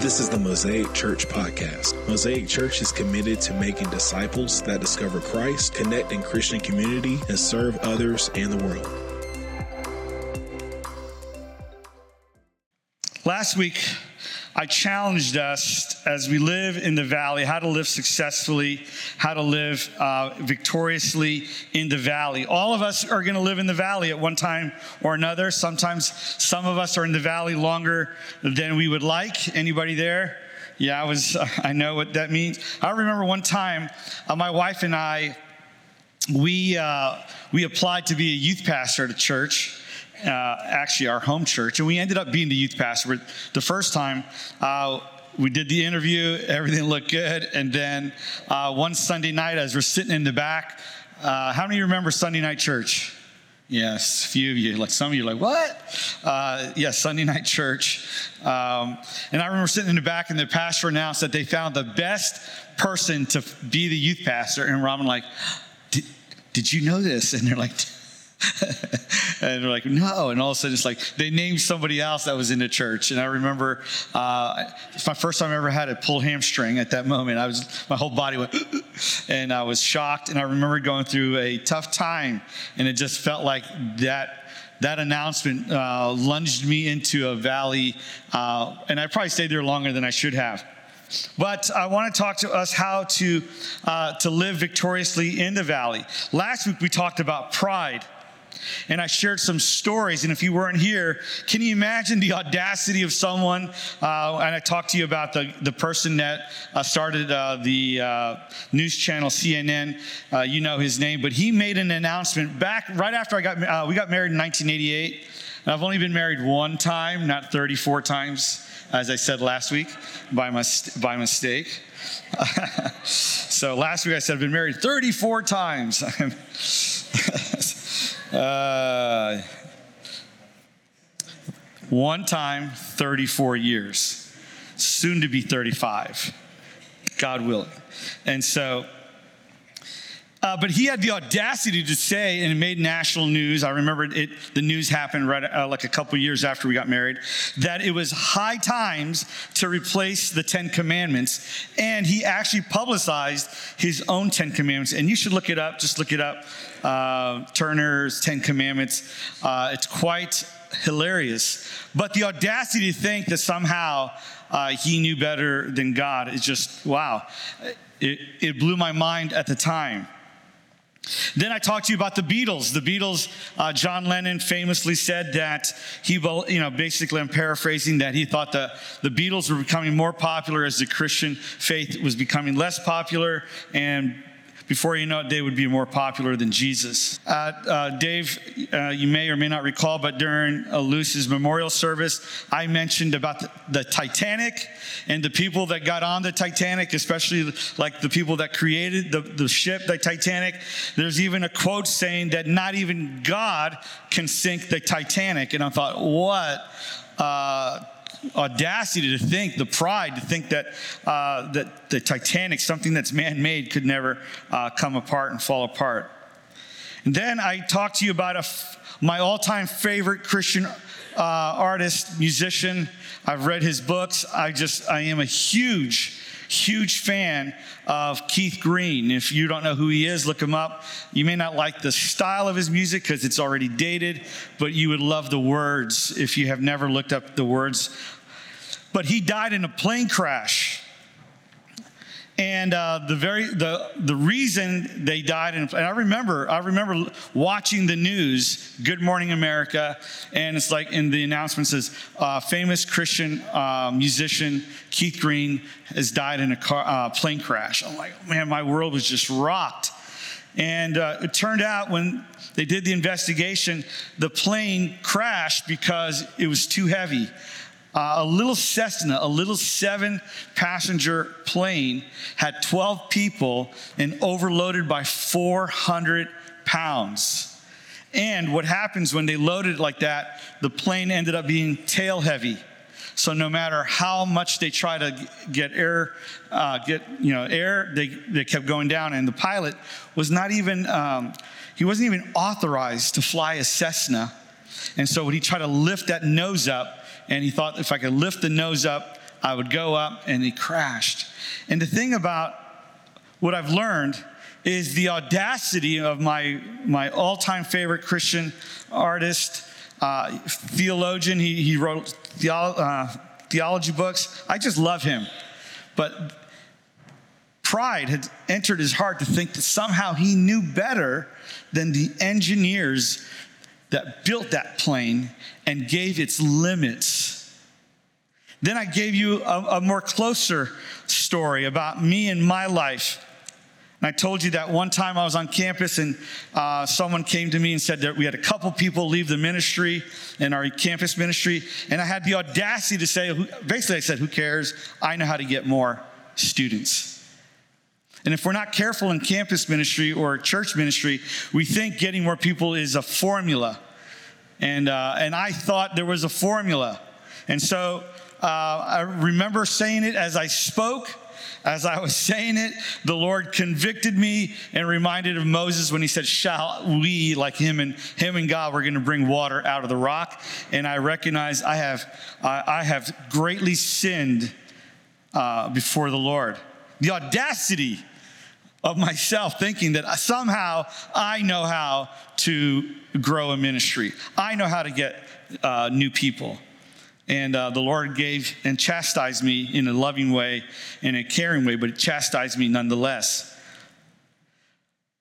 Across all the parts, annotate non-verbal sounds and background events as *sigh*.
This is the Mosaic Church podcast. Mosaic Church is committed to making disciples that discover Christ, connect in Christian community, and serve others and the world. Last week, I challenged us as we live in the valley how to live successfully, how to live uh, victoriously in the valley. All of us are going to live in the valley at one time or another. Sometimes some of us are in the valley longer than we would like. Anybody there? Yeah, I was. *laughs* I know what that means. I remember one time, uh, my wife and I, we uh, we applied to be a youth pastor at a church uh, actually our home church, and we ended up being the youth pastor. The first time, uh, we did the interview, everything looked good, and then uh, one Sunday night, as we're sitting in the back, uh, how many of you remember Sunday night church? Yes, a few of you. Like some of you, like what? Uh, yes, Sunday night church. Um, and I remember sitting in the back, and the pastor announced that they found the best person to be the youth pastor. And Robin, like, did, did you know this? And they're like, *laughs* and they're like, no. And all of a sudden, it's like they named somebody else that was in the church. And I remember uh, it's my first time I ever had a pulled hamstring at that moment. I was, my whole body went, *laughs* and I was shocked. And I remember going through a tough time. And it just felt like that that announcement uh, lunged me into a valley, uh, and I probably stayed there longer than I should have. But I want to talk to us how to, uh, to live victoriously in the valley. Last week we talked about pride and I shared some stories. And if you weren't here, can you imagine the audacity of someone? Uh, and I talked to you about the, the person that uh, started uh, the uh, news channel CNN. Uh, you know his name, but he made an announcement back right after I got uh, we got married in 1988. And I've only been married one time, not 34 times, as I said last week by, mis- by mistake. *laughs* so last week I said I've been married 34 times. *laughs* Uh, one time, 34 years, soon to be 35, God willing. And so, uh, but he had the audacity to say, and it made national news. I remember it, the news happened right uh, like a couple years after we got married, that it was high times to replace the Ten Commandments. And he actually publicized his own Ten Commandments. And you should look it up, just look it up. Uh, Turner's Ten Commandments. Uh, it's quite hilarious. But the audacity to think that somehow uh, he knew better than God is just, wow. It, it blew my mind at the time. Then I talked to you about the Beatles. The Beatles, uh, John Lennon famously said that he, you know, basically I'm paraphrasing that he thought the, the Beatles were becoming more popular as the Christian faith was becoming less popular and before you know it, they would be more popular than Jesus. Uh, uh, Dave, uh, you may or may not recall, but during uh, Luce's memorial service, I mentioned about the, the, Titanic and the people that got on the Titanic, especially like the people that created the, the ship, the Titanic. There's even a quote saying that not even God can sink the Titanic. And I thought, what? Uh, audacity to think, the pride to think that, uh, that the Titanic, something that's man made, could never uh, come apart and fall apart. And then I talked to you about my all time favorite Christian uh, artist, musician. I've read his books. I just, I am a huge, huge fan of Keith Green. If you don't know who he is, look him up. You may not like the style of his music because it's already dated, but you would love the words if you have never looked up the words. But he died in a plane crash. And uh, the very the the reason they died, in, and I remember I remember watching the news, Good Morning America, and it's like in the announcement says, uh, famous Christian uh, musician Keith Green has died in a car, uh, plane crash. I'm like, man, my world was just rocked. And uh, it turned out when they did the investigation, the plane crashed because it was too heavy. Uh, a little Cessna, a little seven passenger plane, had 12 people and overloaded by 400 pounds. And what happens when they loaded it like that, the plane ended up being tail heavy. So no matter how much they try to get air, uh, get you know air, they, they kept going down. And the pilot was not even um, he wasn't even authorized to fly a Cessna. And so when he tried to lift that nose up, and he thought if I could lift the nose up, I would go up and he crashed. And the thing about what I've learned is the audacity of my, my all time favorite Christian artist, uh, theologian. He, he wrote uh, theology books. I just love him. But pride had entered his heart to think that somehow he knew better than the engineers that built that plane and gave its limits. Then I gave you a, a more closer story about me and my life. And I told you that one time I was on campus and uh, someone came to me and said that we had a couple people leave the ministry in our campus ministry. And I had the audacity to say, basically, I said, Who cares? I know how to get more students. And if we're not careful in campus ministry or church ministry, we think getting more people is a formula. And, uh, and I thought there was a formula. And so uh, I remember saying it as I spoke. As I was *laughs* saying it, the Lord convicted me and reminded of Moses when he said, "Shall we, like him and him and God, we're going to bring water out of the rock?" And I recognize I have, uh, I have greatly sinned uh, before the Lord. The audacity of myself thinking that somehow I know how to grow a ministry. I know how to get uh, new people. And uh, the Lord gave and chastised me in a loving way, in a caring way, but it chastised me nonetheless.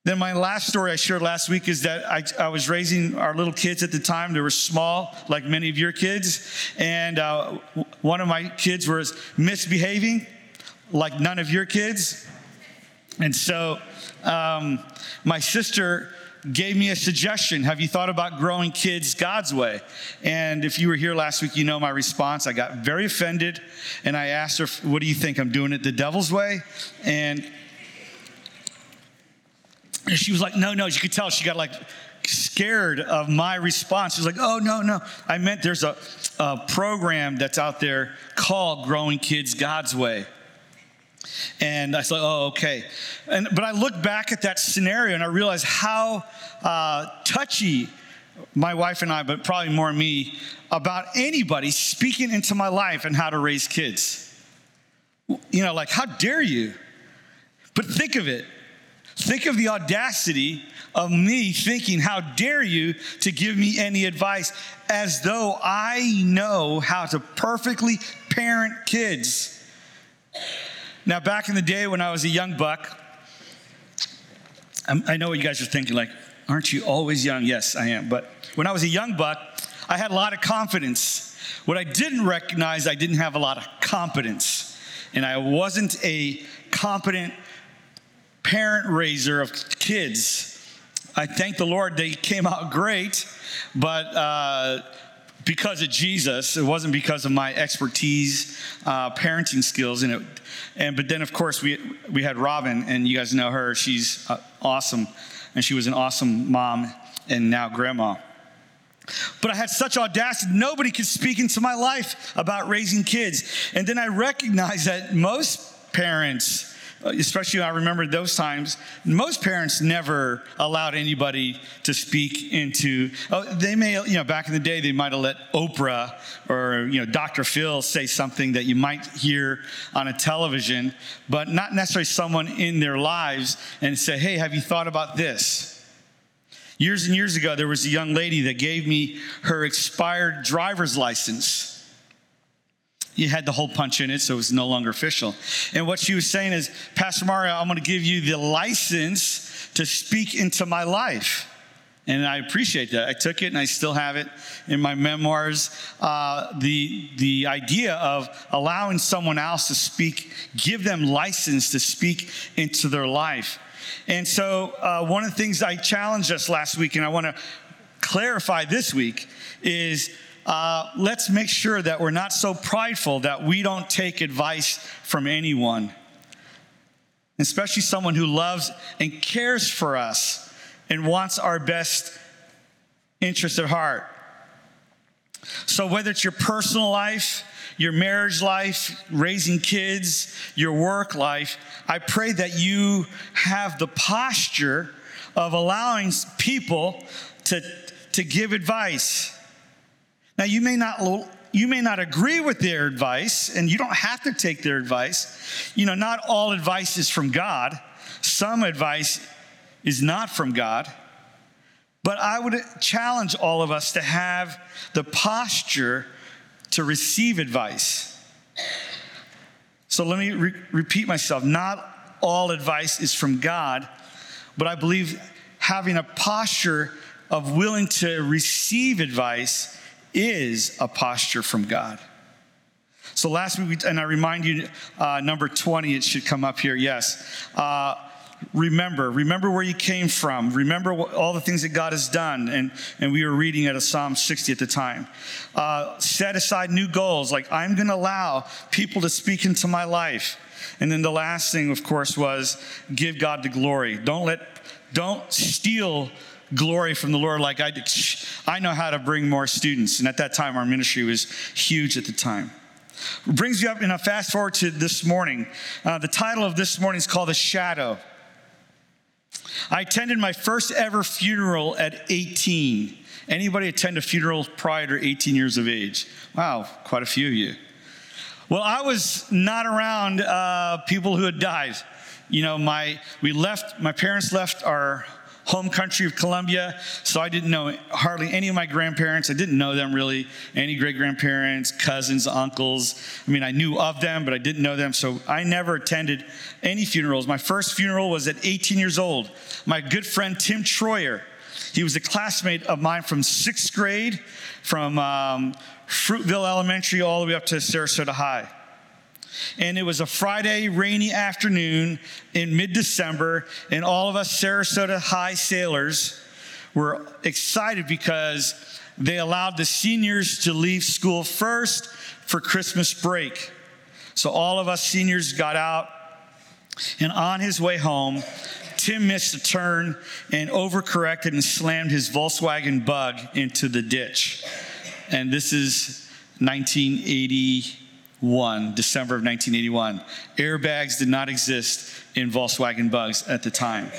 Then, my last story I shared last week is that I, I, was raising our little kids at the time. They were small, like many of your kids. And uh, one of my kids was misbehaving, like none of your kids. And so, um, my sister gave me a suggestion. Have you thought about growing kids God's way? And if you were here last week, you know my response. I got very offended and I asked her, What do you think? I'm doing it the devil's way? And she was like, No, no. You could tell she got like scared of my response. She was like, Oh, no, no. I meant there's a, a program that's out there called Growing Kids God's Way. And I thought, oh, okay. And, but I look back at that scenario and I realize how uh, touchy my wife and I, but probably more me, about anybody speaking into my life and how to raise kids. You know, like, how dare you? But think of it. Think of the audacity of me thinking, how dare you to give me any advice as though I know how to perfectly parent kids. Now, back in the day when I was a young buck, I know what you guys are thinking, like, aren't you always young? Yes, I am. But when I was a young buck, I had a lot of confidence. What I didn't recognize, I didn't have a lot of competence. And I wasn't a competent parent raiser of kids. I thank the Lord they came out great, but uh, because of Jesus. It wasn't because of my expertise, uh, parenting skills, and it. And but then of course we we had Robin, and you guys know her. She's uh, awesome, and she was an awesome mom and now grandma. But I had such audacity, nobody could speak into my life about raising kids. And then I recognized that most parents Uh, especially I remember those times, most parents never allowed anybody to speak into, oh, they may, you know, back in the day, they might have let Oprah or, you know, Dr. Phil say something that you might hear on a television, but not necessarily someone in their lives and say, hey, have you thought about this? Years and years ago, there was a young lady that gave me her expired driver's license you had the hole punch in it, so it was no longer official. And what she was saying is, Pastor Mario, I'm going to give you the license to speak into my life. And I appreciate that. I took it and I still have it in my memoirs. Uh, the, the idea of allowing someone else to speak, give them license to speak into their life. And so, uh, one of the things I challenged us last week, and I want to clarify this week, is uh, let's make sure that we're not so prideful that we don't take advice from anyone, especially someone who loves and cares for us and wants our best interest at heart. So, whether it's your personal life, your marriage life, raising kids, your work life, I pray that you have the posture of allowing people to, to give advice now, you may not you may not agree with their advice, and you don't have to take their advice. You know, not all advice is from God, some advice is not from God. But I would challenge all of us to have the posture to receive advice. So let me re- repeat myself. Not all advice is from God, but I believe having a posture of willing to receive advice is a posture from God. So last week, and I remind you, uh, number 20, it should come up here, yes. Uh, remember remember where you came from. Remember what, all the things that god has done. And, and we were reading at a psalm 60 at the time. Uh, set aside new goals. Like i'm going to allow people to speak into my life. And then the last thing of course was give god the glory. Don't let don't steal glory from the lord like i i know how to bring more students and at that time our ministry was huge at the time brings you up and I fast forward to this morning. Uh, the title of this morning is called The Shadow. I attended my first ever funeral at 18. Anybody attend a funeral prior to 18 years of age? Wow, quite a few of you. Well, I was not around uh, people who had died. You know, my we left. My parents left our home country of Colombia. So I didn't know hardly any of my grandparents. I didn't know them really, any great grandparents, cousins, uncles. I mean, I knew of them, but I didn't know them. So I never attended any funerals. My first funeral was at 18 years old. My good friend Tim Troyer, he was a classmate of mine from sixth grade, from um, Fruitville Elementary all the way up to Sarasota High. And it was a Friday, rainy afternoon in mid December, and all of us Sarasota High sailors were excited because they allowed the seniors to leave school first for Christmas break. So all of us seniors got out, and on his way home, Tim missed a turn and overcorrected and slammed his Volkswagen bug into the ditch. And this is 1980. 1, December of 1981. Airbags did not exist in Volkswagen bugs at the time.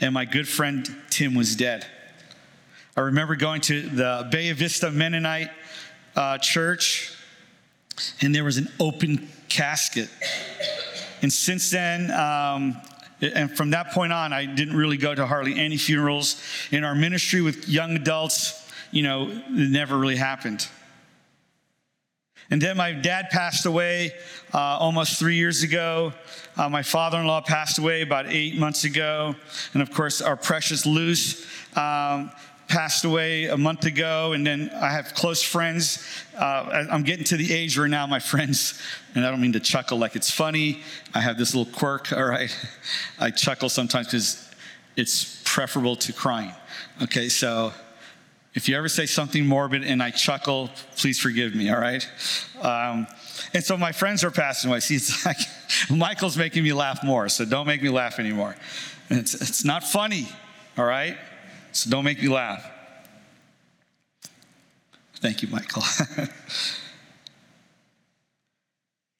And my good friend Tim was dead. I remember going to the Bay Vista Mennonite uh, church, and there was an open casket. And since then, um, and from that point on, I didn't really go to hardly any funerals. In our ministry with young adults, you know, it never really happened. And then my dad passed away uh, almost three years ago. Uh, my father in law passed away about eight months ago. And of course, our precious Luce um, passed away a month ago. And then I have close friends. Uh, I'm getting to the age where now my *laughs* friends, and I don't mean to chuckle like it's funny, I have this little quirk, all right? I chuckle sometimes because it's preferable to crying. Okay, so if you ever say something morbid and I chuckle, please forgive me, all right? Um, and so my friends are passing away. See, it's *laughs* like Michael's making me laugh more, so don't make me laugh anymore. It's, it's not funny, all right? So don't make me laugh. Thank you, Michael. *laughs*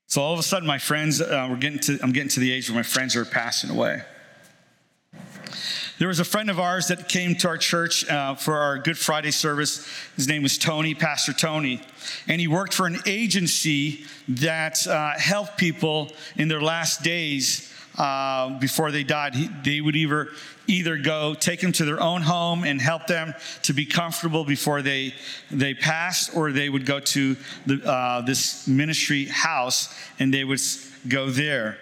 so all of a sudden, my friends, uh, we're getting to, I'm getting to the age where my friends are passing away. There was a friend of ours that came to our church uh, for our Good Friday service. His name was Tony, Pastor Tony. And he worked for an agency that uh, helped people in their last days uh, before they died. He, they would either, either go take them to their own home and help them to be comfortable before they, they passed, or they would go to the, uh, this ministry house and they would go there.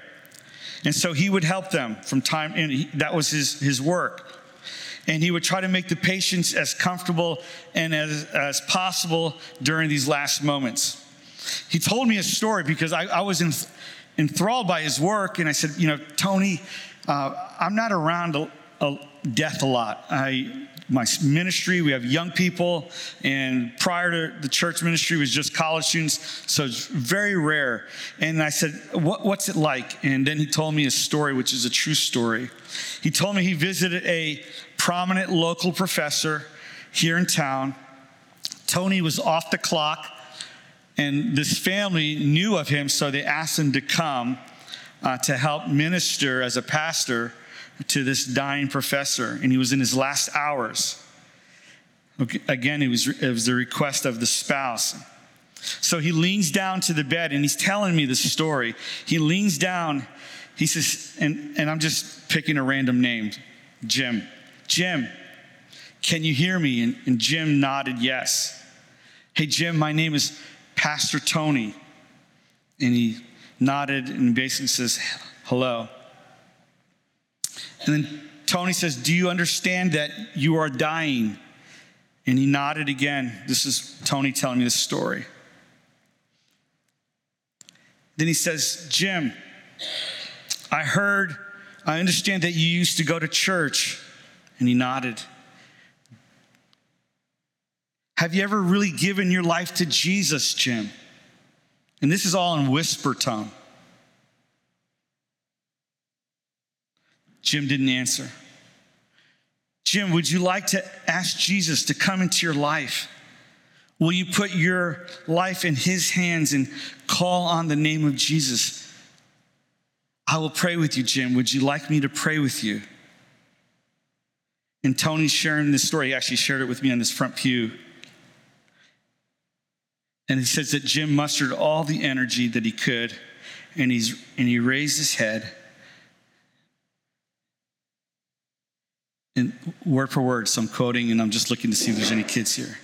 And so he would help them from time, and he, that was his, his work. And he would try to make the patients as comfortable and as, as possible during these last moments. He told me a story because I, I was enthralled by his work, and I said, You know, Tony, uh, I'm not around a, a death a lot. I, my ministry. We have young people, and prior to the church ministry was just college students, so it's very rare. And I said, what, What's it like? And then he told me a story, which is a true story. He told me he visited a prominent local professor here in town. Tony was off the clock, and this family knew of him, so they asked him to come uh, to help minister as a pastor to this dying professor, and he was in his last hours. Again, it was, it was the request of the spouse. So he leans down to the bed and he's telling me the story. He leans down, he says, and, and I'm just picking a random name Jim. Jim, can you hear me? And, and Jim nodded yes. Hey, Jim, my name is Pastor Tony. And he nodded and basically says, hello. And then Tony says, Do you understand that you are dying? And he nodded again. This is Tony telling me this story. Then he says, Jim, I heard, I understand that you used to go to church. And he nodded. Have you ever really given your life to Jesus, Jim? And this is all in whisper tone. Jim didn't answer. Jim, would you like to ask Jesus to come into your life? Will you put your life in his hands and call on the name of Jesus? I will pray with you, Jim. Would you like me to pray with you? And Tony's sharing this story. He actually shared it with me on this front pew. And he says that Jim mustered all the energy that he could, and, he's, and he raised his head and word for word, so I'm quoting and I'm just looking to see if there's any kids here.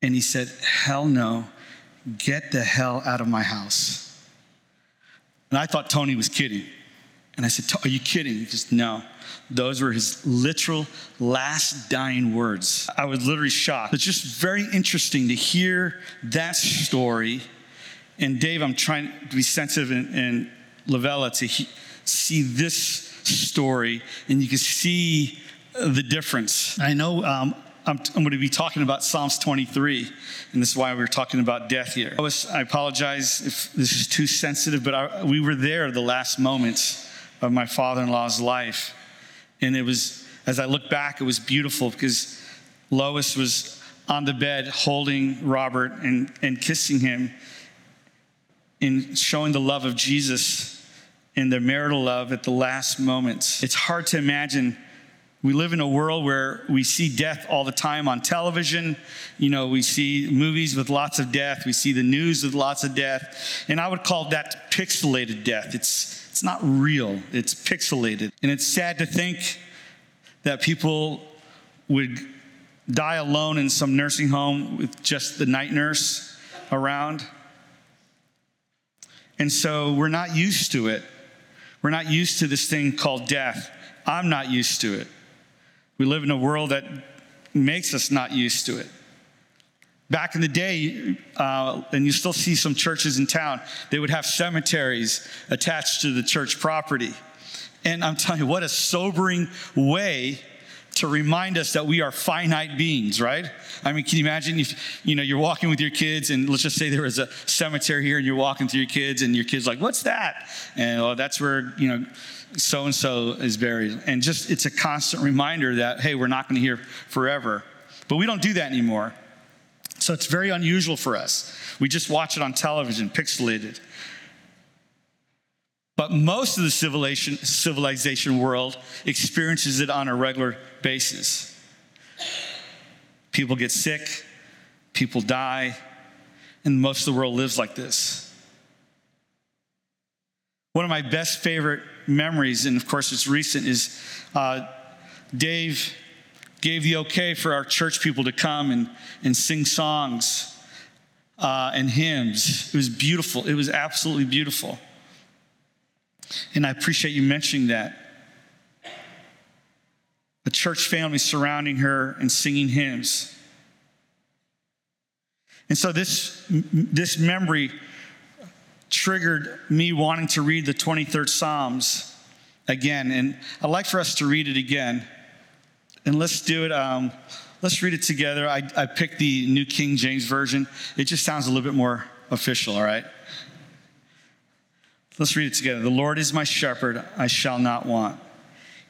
And he said, Hell no, get the hell out of my house. And I thought Tony was kidding. And I said, Are you kidding? He says, No. Those were his literal last dying words. I was literally shocked. It's just very interesting to hear that story. And Dave, I'm trying to be sensitive and, and Lavella to he, see this story and you can see the difference. I know um, I'm, I'm, going to be talking about Psalms 23, and this is why we are talking about death here. I, was, I apologize if this is too sensitive, but I, we were there the last moments of my father in law's life. And it was, as I look back, it was beautiful because Lois was on the bed holding Robert and, and kissing him and showing the love of Jesus in their marital love at the last moments. It's hard to imagine. We live in a world where we see death all the time on television. You know, we see movies with lots of death. We see the news with lots of death. And I would call that pixelated death. It's, it's not real, it's pixelated. And it's sad to think that people would die alone in some nursing home with just the night nurse around. And so we're not used to it. We're not used to this thing called death. I'm not used to it. We live in a world that makes us not used to it. Back in the day, uh, and you still see some churches in town, they would have cemeteries attached to the church property. And I'm telling you, what a sobering way to remind us that we are finite beings, right? I mean, can you imagine if you know you're walking with your kids and let's just say there was a cemetery here and you're walking through your kids and your kids like, "What's that?" And oh, that's where you know so and so is buried. And just it's a constant reminder that hey, we're not going to hear forever. But we don't do that anymore. So it's very unusual for us. We just watch it on television, pixelated. But most of the civilization, civilization world experiences it on a regular basis. People get sick, people die, and most of the world lives like this. One of my best favorite memories, and of course it's recent, is uh, Dave gave the okay for our church people to come and, and sing songs uh, and hymns. It was beautiful. It was absolutely beautiful. And I appreciate you mentioning that. A church family surrounding her and singing hymns. And so this, this memory triggered me wanting to read the 23rd Psalms again. And I'd like for us to read it again. And let's do it. Um, let's read it together. I, I picked the New King James Version. It just sounds a little bit more official, all right? Let's read it together. The Lord is my shepherd, I shall not want.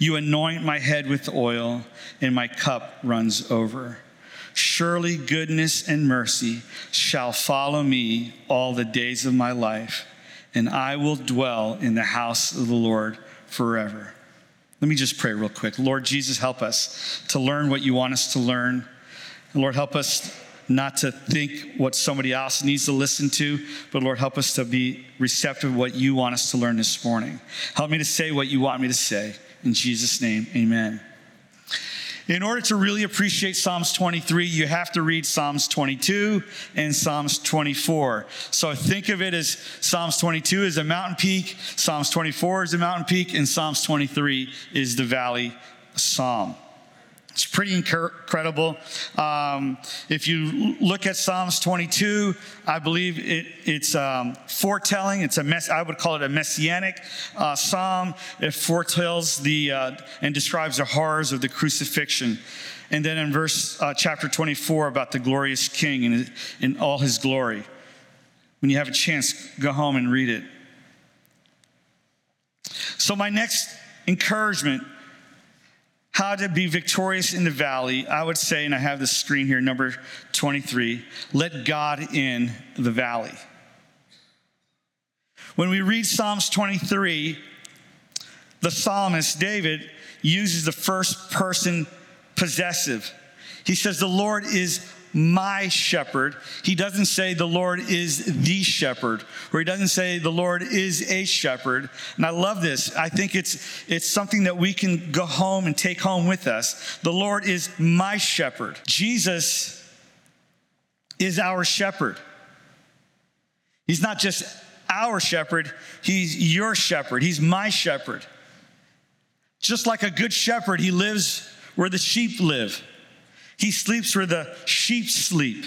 You anoint my head with oil, and my cup runs over. Surely goodness and mercy shall follow me all the days of my life, and I will dwell in the house of the Lord forever. Let me just pray real quick. Lord Jesus, help us to learn what you want us to learn. Lord, help us not to think what somebody else needs to listen to, but Lord, help us to be receptive what you want us to learn this morning. Help me to say what you want me to say. In Jesus' name, amen. In order to really appreciate Psalms 23, you have to read Psalms 22 and Psalms 24. So think of it as Psalms 22 is a mountain peak, Psalms 24 is a mountain peak, and Psalms 23 is the valley psalm. It's pretty incredible. Um, if you look at Psalms 22, I believe it, it's um, foretelling. It's a mess. I would call it a messianic uh, psalm. It foretells the uh, and describes the horrors of the crucifixion. And then in verse uh, chapter 24 about the glorious King and in all his glory. When you have a chance, go home and read it. So my next encouragement how to be victorious in the valley, I would say, and I have the screen here, number 23, let God in the valley. When we read Psalms 23, the psalmist David uses the first person possessive. He says, The Lord is my shepherd. He doesn't say the Lord is the shepherd, or he doesn't say the Lord is a shepherd. And I love this. I think it's, it's something that we can go home and take home with us. The Lord is my shepherd. Jesus is our shepherd. He's not just our shepherd, he's your shepherd. He's my shepherd. Just like a good shepherd, he lives where the sheep live. He sleeps where the sheep sleep.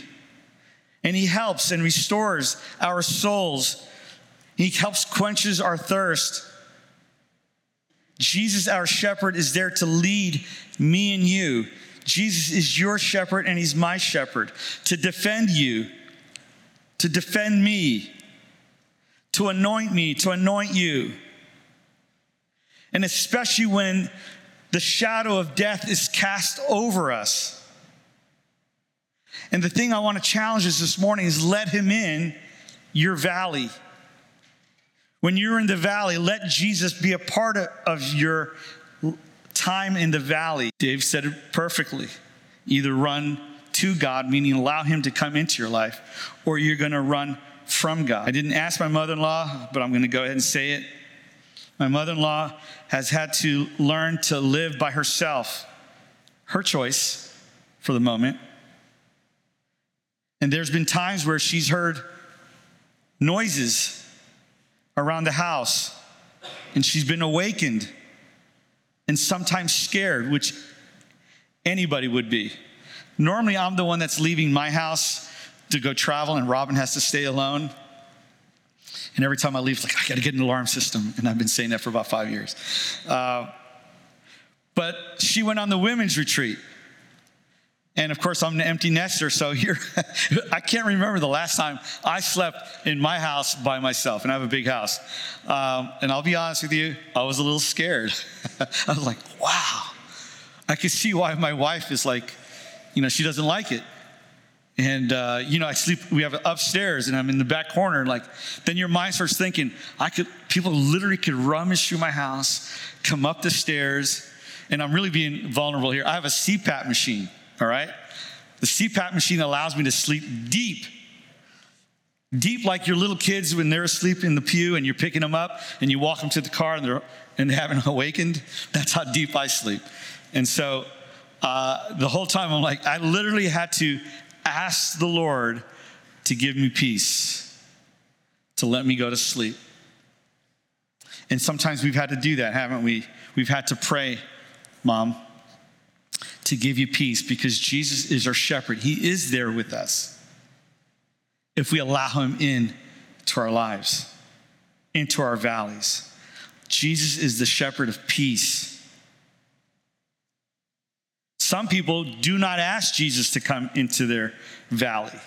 And he helps and restores our souls. He helps quenches our thirst. Jesus, our shepherd, is there to lead me and you. Jesus is your shepherd and he's my shepherd to defend you, to defend me, to anoint me, to anoint you. And especially when the shadow of death is cast over us. And the thing I want to challenge us this morning is let him in your valley. When you're in the valley, let Jesus be a part of your time in the valley. Dave said it perfectly. Either run to God, meaning allow him to come into your life, or you're going to run from God. I didn't ask my mother in law, but I'm going to go ahead and say it. My mother in law has had to learn to live by herself, her choice for the moment. And there's been times where she's heard noises around the house and she's been awakened and sometimes scared, which anybody would be. Normally, I'm the one that's leaving my house to go travel, and Robin has to stay alone. And every time I leave, like, I got to get an alarm system. And I've been saying that for about five years. Uh, but she went on the women's retreat. And of course, I'm an empty nester, so *laughs* here, I can't remember the last time I slept in my house by myself, and I have a big house. Um, and I'll be honest with you, I was a little scared. *laughs* I was like, wow. I can see why my wife is like, you know, she doesn't like it. And, uh, you know, I sleep, we have upstairs, and I'm in the back corner, and like, then your mind starts thinking, I could, people literally could rummage through my house, come up the stairs, and I'm really being vulnerable here. I have a CPAP machine all right? The CPAP machine allows me to sleep deep. Deep like your little kids when they're asleep in the pew and you're picking them up and you walk them to the car and, they're, and they haven't *laughs* awakened. That's how deep I sleep. And so uh, the whole time I'm like, I literally had to ask the Lord to give me peace, to let me go to sleep. And sometimes we've had to do that, haven't we? We've had to pray, Mom, to give you peace because Jesus is our shepherd. He is there with us if we allow him in to our lives, into our valleys. Jesus is the shepherd of peace. Some people do not ask Jesus to come into their valley.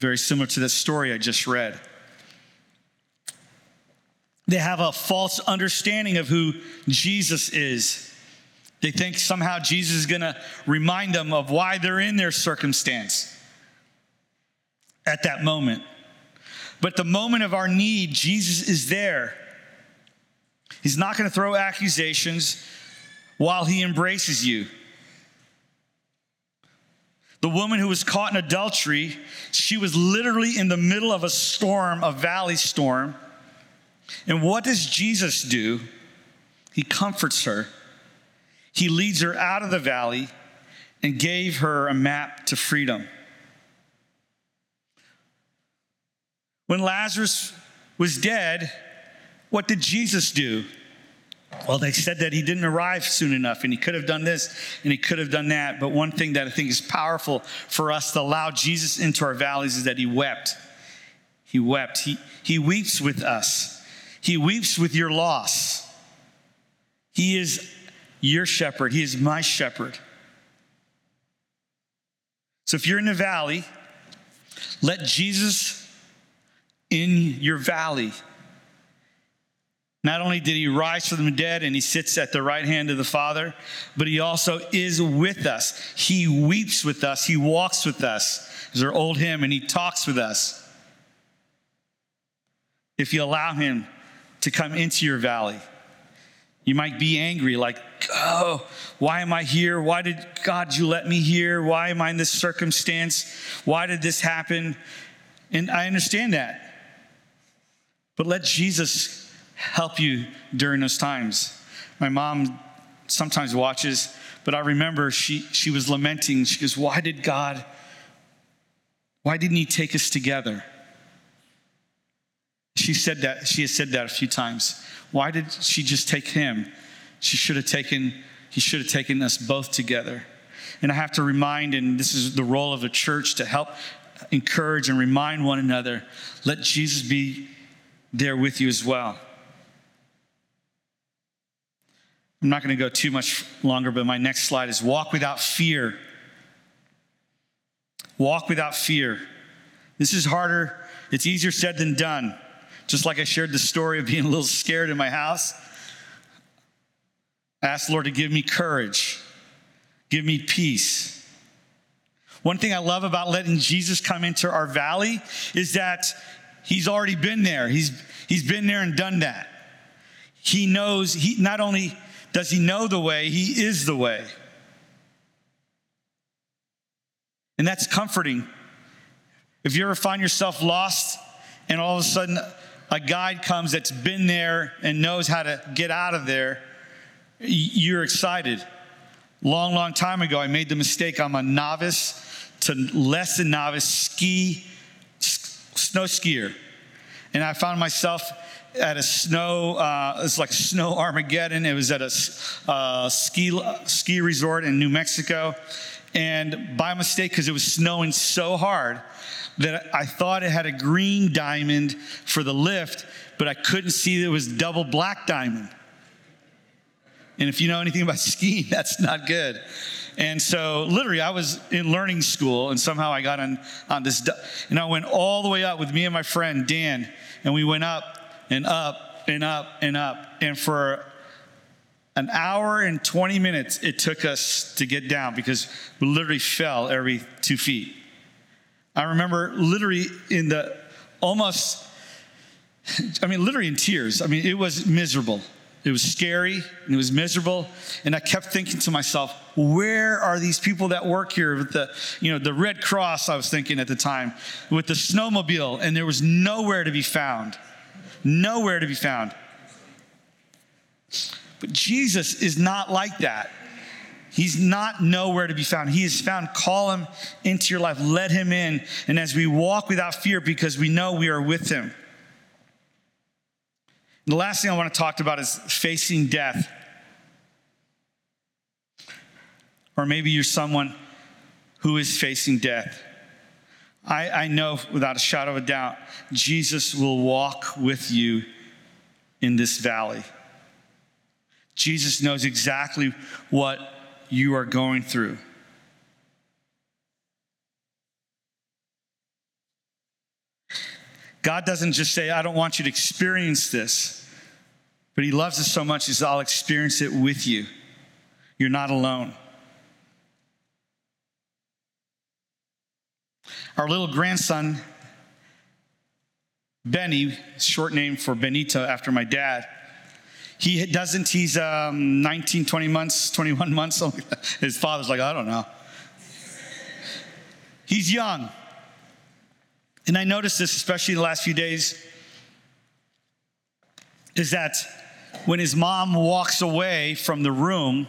very similar to that story I just read. They have a false understanding of who Jesus is. They think somehow Jesus is going to remind them of why they're in their circumstance at that moment. But the moment of our need, Jesus is there. He's not going to throw accusations while he embraces you. The woman who was caught in adultery, she was literally in the middle of a storm, a valley storm. And what does Jesus do? He comforts her. He leads her out of the valley and gave her a map to freedom. When Lazarus was dead, what did Jesus do? Well, they said that he didn't arrive soon enough and he could have done this and he could have done that. But one thing that I think is powerful for us to allow Jesus into our valleys is that he wept. He wept. He, he weeps with us, he weeps with your loss. He is your shepherd, he is my shepherd. So if you're in the valley, let Jesus in your valley. Not only did he rise from the dead and he sits at the right hand of the Father, but he also is with us. He weeps with us, he walks with us. There's our old hymn, and he talks with us. If you allow him to come into your valley, you might be angry, like, oh, why am I here? Why did God you let me here? Why am I in this circumstance? Why did this happen? And I understand that. But let Jesus help you during those times. My mom sometimes watches, but I remember she, she was lamenting. She goes, Why did God, why didn't He take us together? She said that, she has said that a few times. Why did she just take him? She should have taken, he should have taken us both together. And I have to remind, and this is the role of the church to help encourage and remind one another let Jesus be there with you as well. I'm not going to go too much longer, but my next slide is walk without fear. Walk without fear. This is harder, it's easier said than done. Just like I shared the story of being a little scared in my house. I asked the Lord to give me courage, give me peace. One thing I love about letting Jesus come into our valley is that He's already been there. He's, he's been there and done that. He knows, he not only does he know the way, he is the way. And that's comforting. If you ever find yourself lost and all of a sudden a guide comes that's been there and knows how to get out of there, you're excited. Long, long time ago, I made the mistake. I'm a novice to less than novice ski snow skier. And I found myself at a snow, uh, it's like snow Armageddon. It was at a uh, ski, ski resort in New Mexico. And by mistake, because it was snowing so hard, that I thought it had a green diamond for the lift, but I couldn't see that it was double black diamond. And if you know anything about *laughs* skiing, that's not good. And so, literally, I was in learning school, and somehow I got on, on this, and I went all the way up with me and my friend Dan, and we went up and up and up and up. And for an hour and 20 minutes, it took us to get down because we literally fell every two feet. I remember literally in the almost, I mean, literally in tears. I mean, it was miserable. It was scary and it was miserable. And I kept thinking to myself, where are these people that work here with the, you know, the Red Cross, I was thinking at the time, with the snowmobile, and there was nowhere to be found. Nowhere to be found. But Jesus is not like that. He's not nowhere to be found. He is found. Call him into your life. Let him in. And as we walk without fear, because we know we are with him, the last thing I want to talk about is facing death. Or maybe you're someone who is facing death. I, I know without a shadow of a doubt, Jesus will walk with you in this valley. Jesus knows exactly what you are going through. God doesn't just say, I don't want you to experience this, but He loves us so much, He says, I'll experience it with you. You're not alone. Our little grandson, Benny, short name for Benito after my dad, he doesn't, he's um, 19, 20 months, 21 *laughs* months. His father's like, I don't know. He's young. And I noticed this, especially in the last few days, is that when his mom walks away from the room,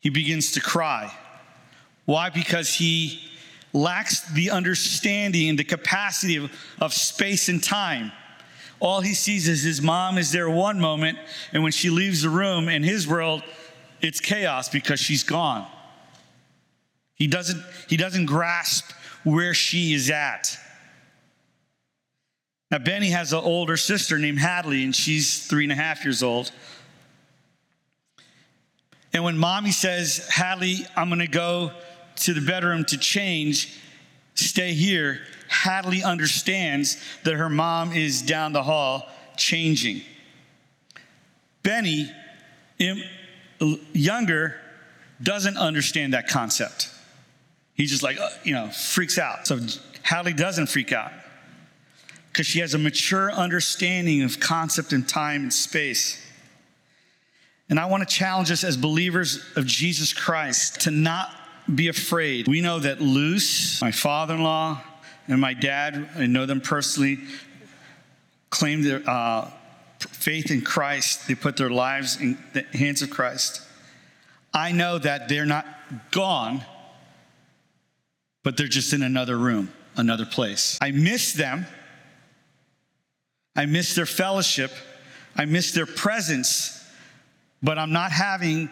he begins to cry. Why? Because he lacks the understanding and the capacity of, of space and time. All he sees is his mom is there one moment, and when she leaves the room in his world, it's chaos because she's gone. He doesn't, he doesn't grasp where she is at. Now, Benny has an older sister named Hadley, and she's three and a half years old. And when mommy says, Hadley, I'm going to go to the bedroom to change, stay here, Hadley understands that her mom is down the hall changing. Benny, younger, doesn't understand that concept. He's just like, uh, you know, freaks out. So Hadley doesn't freak out because she has a mature understanding of concept and time and space. And I want to challenge us as believers of Jesus Christ to not be afraid. We know that Luce, my father in law, and my dad, I know them personally, claim their uh, faith in Christ. They put their lives in the hands of Christ. I know that they're not gone, but they're just in another room, another place. I miss them. I miss their fellowship. I miss their presence, but I'm not having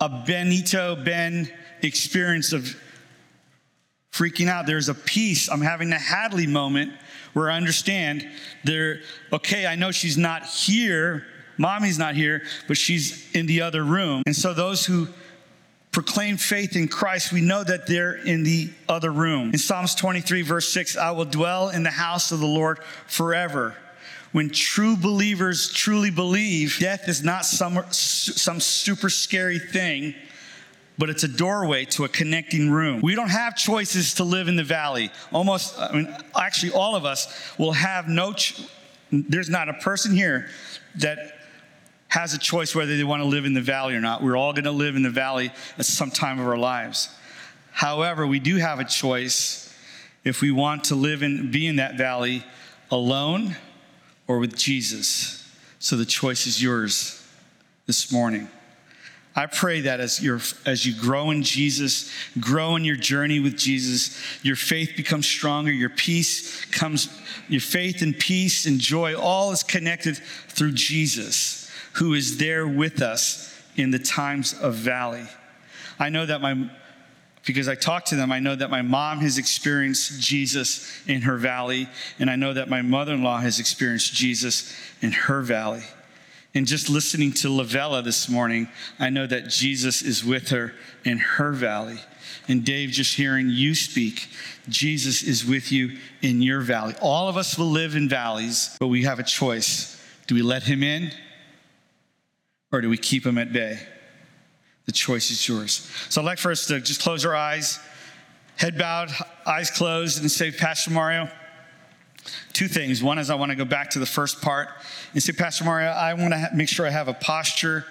a Benito Ben experience of freaking out. There's a peace. I'm having a Hadley moment where I understand there, okay, I know she's not here. Mommy's not here, but she's in the other room. And so those who proclaim faith in Christ, we know that they're in the other room. In Psalms 23, verse 6, I will dwell in the house of the Lord forever. When true believers truly believe, death is not some, some super scary thing but it's a doorway to a connecting room. We don't have choices to live in the valley. Almost, I mean, actually, all of us will have no, ch- there's not a person here that has a choice whether they want to live in the valley or not. We're all going to live in the valley at some time of our lives. However, we do have a choice if we want to live and be in that valley alone or with Jesus. So the choice is yours this morning. I pray that as, you as you grow in Jesus, grow in your journey with Jesus, your faith becomes stronger, your peace comes, your faith and peace and joy, all is connected through Jesus, who is there with us in the times of valley. I know that my, because I talk to them, I know that my mom has experienced Jesus in her valley, and I know that my mother in law has experienced Jesus in her valley. And just listening to Lavella this morning, I know that Jesus is with her in her valley. And Dave, just hearing you speak, Jesus is with you in your valley. All of us will live in valleys, but we have a choice. Do we let him in or do we keep him at bay? The choice is yours. So I'd like for us to just close our eyes, head bowed, eyes closed, and say, Pastor Mario, two things. One is I want to go back to the first part and say, Pastor Mario, I want to make sure I have a posture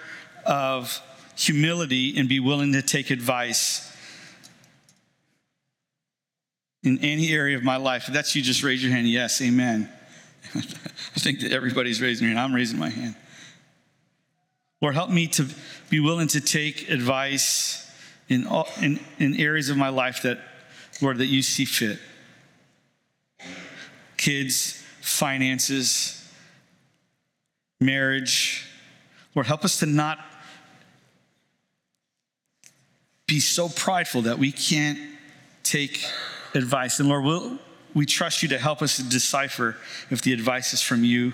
of humility and be willing to take advice in any area of my life. If that's you, just raise your hand. Yes, amen. *laughs* I think that everybody's raising their hand. I'm raising my hand. Lord, help me to be willing to take advice in, all, in, in areas of my life that, Lord, that you see fit kids, finances, marriage. Lord, help us to not be so prideful that we can't take advice. And Lord, we'll, we trust you to help us decipher if the advice is from you.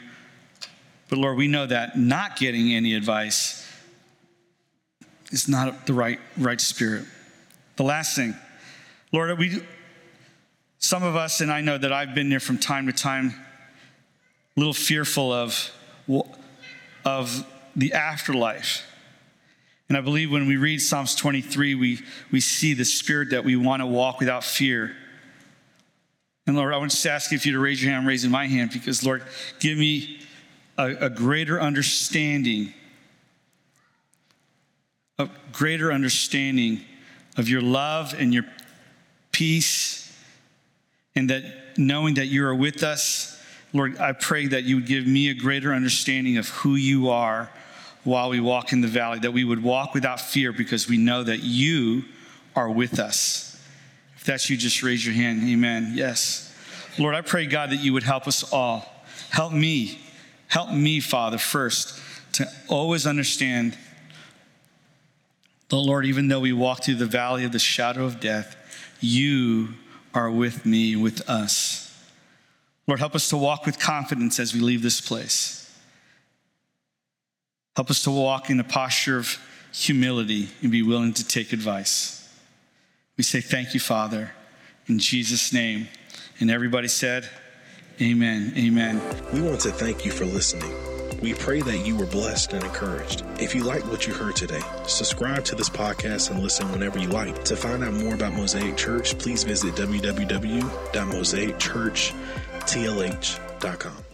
But Lord, we know that not getting any advice is not the right, right spirit. The last thing, Lord, we some of us, and I know that I've been there from time to time, a little fearful of, of the afterlife. And I believe when we read Psalms 23, we, we see the spirit that we want to walk without fear. And Lord, I want to ask you if you to raise your hand. I'm raising my hand because, Lord, give me a, a greater understanding, a greater understanding of your love and your peace, and that knowing that you are with us, Lord, I pray that you would give me a greater understanding of who you are while we walk in the valley, that we would walk without fear because we know that you are with us. If that's you, just raise your hand. Amen. Yes. Lord, I pray, God, that you would help us all. Help me. Help me, Father, first, to always understand the Lord, even though we walk through the valley of the shadow of death, you are with me, with us. Lord, help us to walk with confidence as we leave this place. Help us to walk in a posture of humility and be willing to take advice. We say thank you, Father, in Jesus' name. And everybody said, Amen. Amen. We want to thank you for listening. We pray that you were blessed and encouraged. If you like what you heard today, subscribe to this podcast and listen whenever you like. To find out more about Mosaic Church, please visit www.mosaicchurchtlh.com.